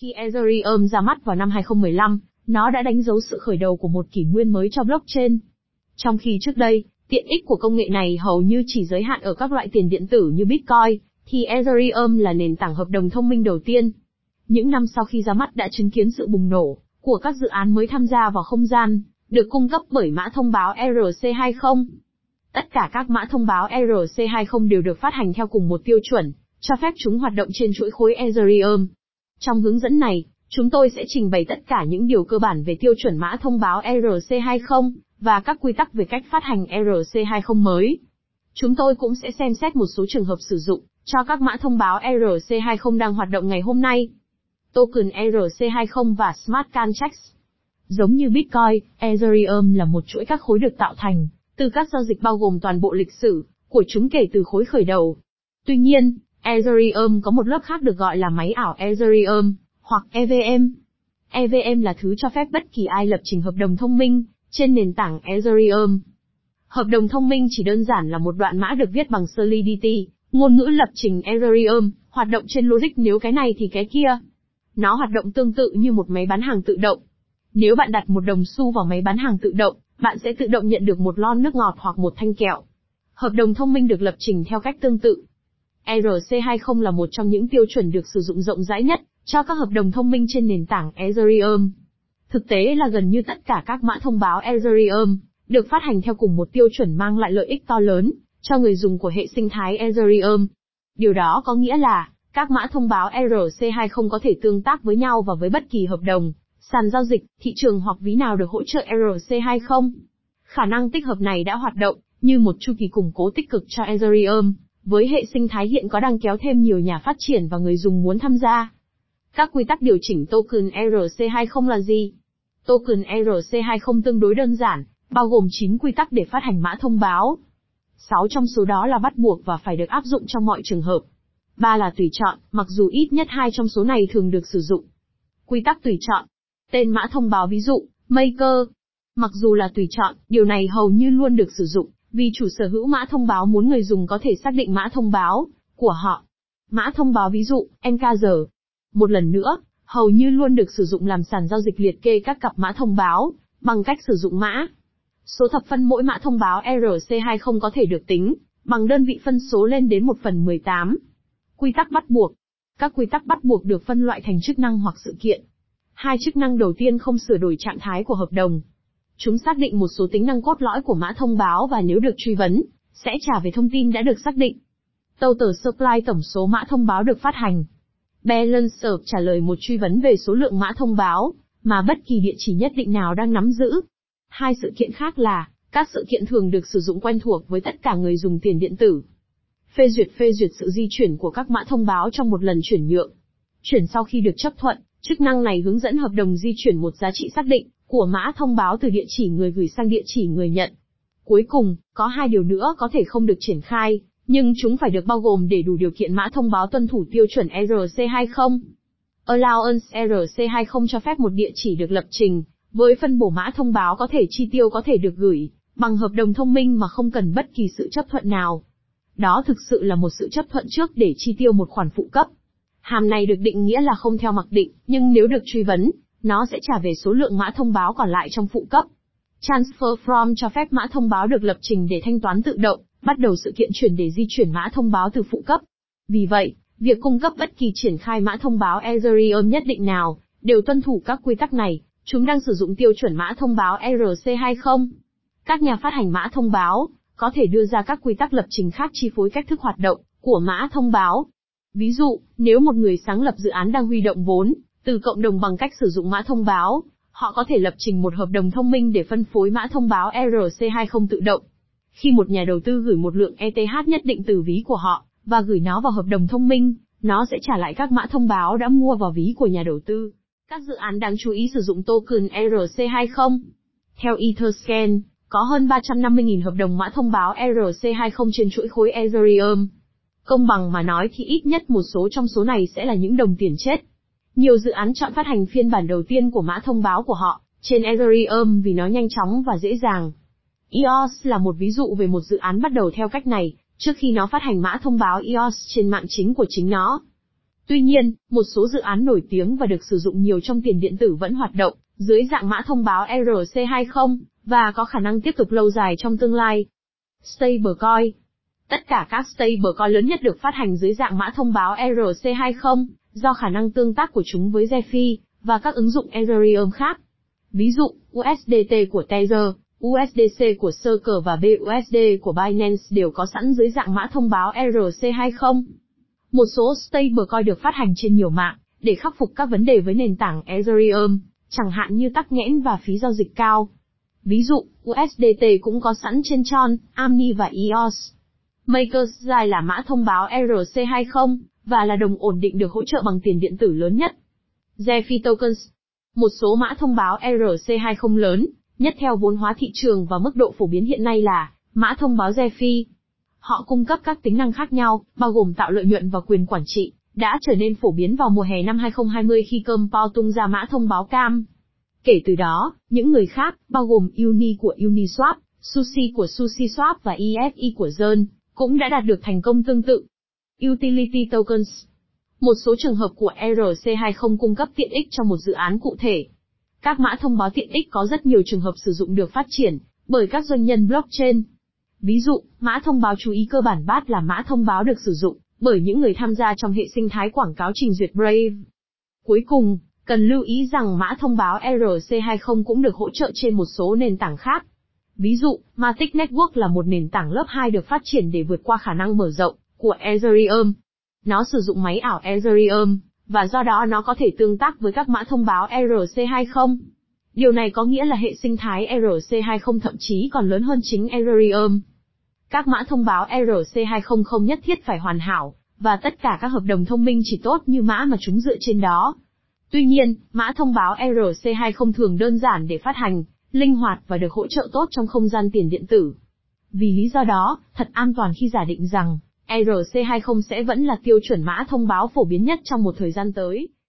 Khi Ethereum ra mắt vào năm 2015, nó đã đánh dấu sự khởi đầu của một kỷ nguyên mới cho blockchain. Trong khi trước đây, tiện ích của công nghệ này hầu như chỉ giới hạn ở các loại tiền điện tử như Bitcoin, thì Ethereum là nền tảng hợp đồng thông minh đầu tiên. Những năm sau khi ra mắt đã chứng kiến sự bùng nổ của các dự án mới tham gia vào không gian, được cung cấp bởi mã thông báo ERC20. Tất cả các mã thông báo ERC20 đều được phát hành theo cùng một tiêu chuẩn, cho phép chúng hoạt động trên chuỗi khối Ethereum. Trong hướng dẫn này, chúng tôi sẽ trình bày tất cả những điều cơ bản về tiêu chuẩn mã thông báo ERC20 và các quy tắc về cách phát hành ERC20 mới. Chúng tôi cũng sẽ xem xét một số trường hợp sử dụng cho các mã thông báo ERC20 đang hoạt động ngày hôm nay. Token ERC20 và Smart Contracts Giống như Bitcoin, Ethereum là một chuỗi các khối được tạo thành từ các giao dịch bao gồm toàn bộ lịch sử của chúng kể từ khối khởi đầu. Tuy nhiên, Ethereum có một lớp khác được gọi là máy ảo Ethereum, hoặc EVM. EVM là thứ cho phép bất kỳ ai lập trình hợp đồng thông minh trên nền tảng Ethereum. Hợp đồng thông minh chỉ đơn giản là một đoạn mã được viết bằng Solidity, ngôn ngữ lập trình Ethereum, hoạt động trên logic nếu cái này thì cái kia. Nó hoạt động tương tự như một máy bán hàng tự động. Nếu bạn đặt một đồng xu vào máy bán hàng tự động, bạn sẽ tự động nhận được một lon nước ngọt hoặc một thanh kẹo. Hợp đồng thông minh được lập trình theo cách tương tự. ERC20 là một trong những tiêu chuẩn được sử dụng rộng rãi nhất cho các hợp đồng thông minh trên nền tảng Ethereum. Thực tế là gần như tất cả các mã thông báo Ethereum được phát hành theo cùng một tiêu chuẩn mang lại lợi ích to lớn cho người dùng của hệ sinh thái Ethereum. Điều đó có nghĩa là các mã thông báo ERC20 có thể tương tác với nhau và với bất kỳ hợp đồng, sàn giao dịch, thị trường hoặc ví nào được hỗ trợ ERC20. Khả năng tích hợp này đã hoạt động như một chu kỳ củng cố tích cực cho Ethereum, với hệ sinh thái hiện có đang kéo thêm nhiều nhà phát triển và người dùng muốn tham gia. Các quy tắc điều chỉnh token ERC20 là gì? Token ERC20 tương đối đơn giản, bao gồm 9 quy tắc để phát hành mã thông báo. 6 trong số đó là bắt buộc và phải được áp dụng trong mọi trường hợp. 3 là tùy chọn, mặc dù ít nhất hai trong số này thường được sử dụng. Quy tắc tùy chọn. Tên mã thông báo ví dụ, Maker. Mặc dù là tùy chọn, điều này hầu như luôn được sử dụng, vì chủ sở hữu mã thông báo muốn người dùng có thể xác định mã thông báo của họ. Mã thông báo ví dụ, MKG. Một lần nữa, hầu như luôn được sử dụng làm sàn giao dịch liệt kê các cặp mã thông báo, bằng cách sử dụng mã. Số thập phân mỗi mã thông báo ERC20 có thể được tính, bằng đơn vị phân số lên đến 1 phần 18. Quy tắc bắt buộc. Các quy tắc bắt buộc được phân loại thành chức năng hoặc sự kiện. Hai chức năng đầu tiên không sửa đổi trạng thái của hợp đồng. Chúng xác định một số tính năng cốt lõi của mã thông báo và nếu được truy vấn, sẽ trả về thông tin đã được xác định. Total supply tổng số mã thông báo được phát hành. Balancer trả lời một truy vấn về số lượng mã thông báo, mà bất kỳ địa chỉ nhất định nào đang nắm giữ. Hai sự kiện khác là, các sự kiện thường được sử dụng quen thuộc với tất cả người dùng tiền điện tử. Phê duyệt phê duyệt sự di chuyển của các mã thông báo trong một lần chuyển nhượng. Chuyển sau khi được chấp thuận, chức năng này hướng dẫn hợp đồng di chuyển một giá trị xác định của mã thông báo từ địa chỉ người gửi sang địa chỉ người nhận. Cuối cùng, có hai điều nữa có thể không được triển khai, nhưng chúng phải được bao gồm để đủ điều kiện mã thông báo tuân thủ tiêu chuẩn ERC20. Allowance ERC20 cho phép một địa chỉ được lập trình, với phân bổ mã thông báo có thể chi tiêu có thể được gửi, bằng hợp đồng thông minh mà không cần bất kỳ sự chấp thuận nào. Đó thực sự là một sự chấp thuận trước để chi tiêu một khoản phụ cấp. Hàm này được định nghĩa là không theo mặc định, nhưng nếu được truy vấn, nó sẽ trả về số lượng mã thông báo còn lại trong phụ cấp. Transfer from cho phép mã thông báo được lập trình để thanh toán tự động, bắt đầu sự kiện chuyển để di chuyển mã thông báo từ phụ cấp. Vì vậy, việc cung cấp bất kỳ triển khai mã thông báo Ethereum nhất định nào, đều tuân thủ các quy tắc này, chúng đang sử dụng tiêu chuẩn mã thông báo ERC20. Các nhà phát hành mã thông báo, có thể đưa ra các quy tắc lập trình khác chi phối cách thức hoạt động của mã thông báo. Ví dụ, nếu một người sáng lập dự án đang huy động vốn từ cộng đồng bằng cách sử dụng mã thông báo, họ có thể lập trình một hợp đồng thông minh để phân phối mã thông báo ERC20 tự động. Khi một nhà đầu tư gửi một lượng ETH nhất định từ ví của họ, và gửi nó vào hợp đồng thông minh, nó sẽ trả lại các mã thông báo đã mua vào ví của nhà đầu tư. Các dự án đáng chú ý sử dụng token ERC20. Theo Etherscan, có hơn 350.000 hợp đồng mã thông báo ERC20 trên chuỗi khối Ethereum. Công bằng mà nói thì ít nhất một số trong số này sẽ là những đồng tiền chết. Nhiều dự án chọn phát hành phiên bản đầu tiên của mã thông báo của họ, trên Ethereum vì nó nhanh chóng và dễ dàng. EOS là một ví dụ về một dự án bắt đầu theo cách này, trước khi nó phát hành mã thông báo EOS trên mạng chính của chính nó. Tuy nhiên, một số dự án nổi tiếng và được sử dụng nhiều trong tiền điện tử vẫn hoạt động, dưới dạng mã thông báo ERC20, và có khả năng tiếp tục lâu dài trong tương lai. Stablecoin Tất cả các stablecoin lớn nhất được phát hành dưới dạng mã thông báo ERC20, do khả năng tương tác của chúng với DeFi, và các ứng dụng Ethereum khác. Ví dụ, USDT của Tether, USDC của Circle và BUSD của Binance đều có sẵn dưới dạng mã thông báo ERC20. Một số stablecoin được phát hành trên nhiều mạng, để khắc phục các vấn đề với nền tảng Ethereum, chẳng hạn như tắc nghẽn và phí giao dịch cao. Ví dụ, USDT cũng có sẵn trên Tron, Amni và EOS. MakerDAI là mã thông báo ERC20, và là đồng ổn định được hỗ trợ bằng tiền điện tử lớn nhất. DeFi Tokens Một số mã thông báo ERC20 lớn, nhất theo vốn hóa thị trường và mức độ phổ biến hiện nay là mã thông báo DeFi. Họ cung cấp các tính năng khác nhau, bao gồm tạo lợi nhuận và quyền quản trị, đã trở nên phổ biến vào mùa hè năm 2020 khi Compound tung ra mã thông báo cam. Kể từ đó, những người khác, bao gồm Uni của Uniswap, Sushi của SushiSwap và Efi của Zern, cũng đã đạt được thành công tương tự. Utility Tokens Một số trường hợp của ERC20 cung cấp tiện ích cho một dự án cụ thể. Các mã thông báo tiện ích có rất nhiều trường hợp sử dụng được phát triển bởi các doanh nhân blockchain. Ví dụ, mã thông báo chú ý cơ bản BAT là mã thông báo được sử dụng bởi những người tham gia trong hệ sinh thái quảng cáo trình duyệt Brave. Cuối cùng, cần lưu ý rằng mã thông báo ERC20 cũng được hỗ trợ trên một số nền tảng khác. Ví dụ, Matic Network là một nền tảng lớp 2 được phát triển để vượt qua khả năng mở rộng của Ethereum. Nó sử dụng máy ảo Ethereum, và do đó nó có thể tương tác với các mã thông báo ERC20. Điều này có nghĩa là hệ sinh thái ERC20 thậm chí còn lớn hơn chính Ethereum. Các mã thông báo ERC20 không nhất thiết phải hoàn hảo, và tất cả các hợp đồng thông minh chỉ tốt như mã mà chúng dựa trên đó. Tuy nhiên, mã thông báo ERC20 thường đơn giản để phát hành, linh hoạt và được hỗ trợ tốt trong không gian tiền điện tử. Vì lý do đó, thật an toàn khi giả định rằng ERC20 sẽ vẫn là tiêu chuẩn mã thông báo phổ biến nhất trong một thời gian tới.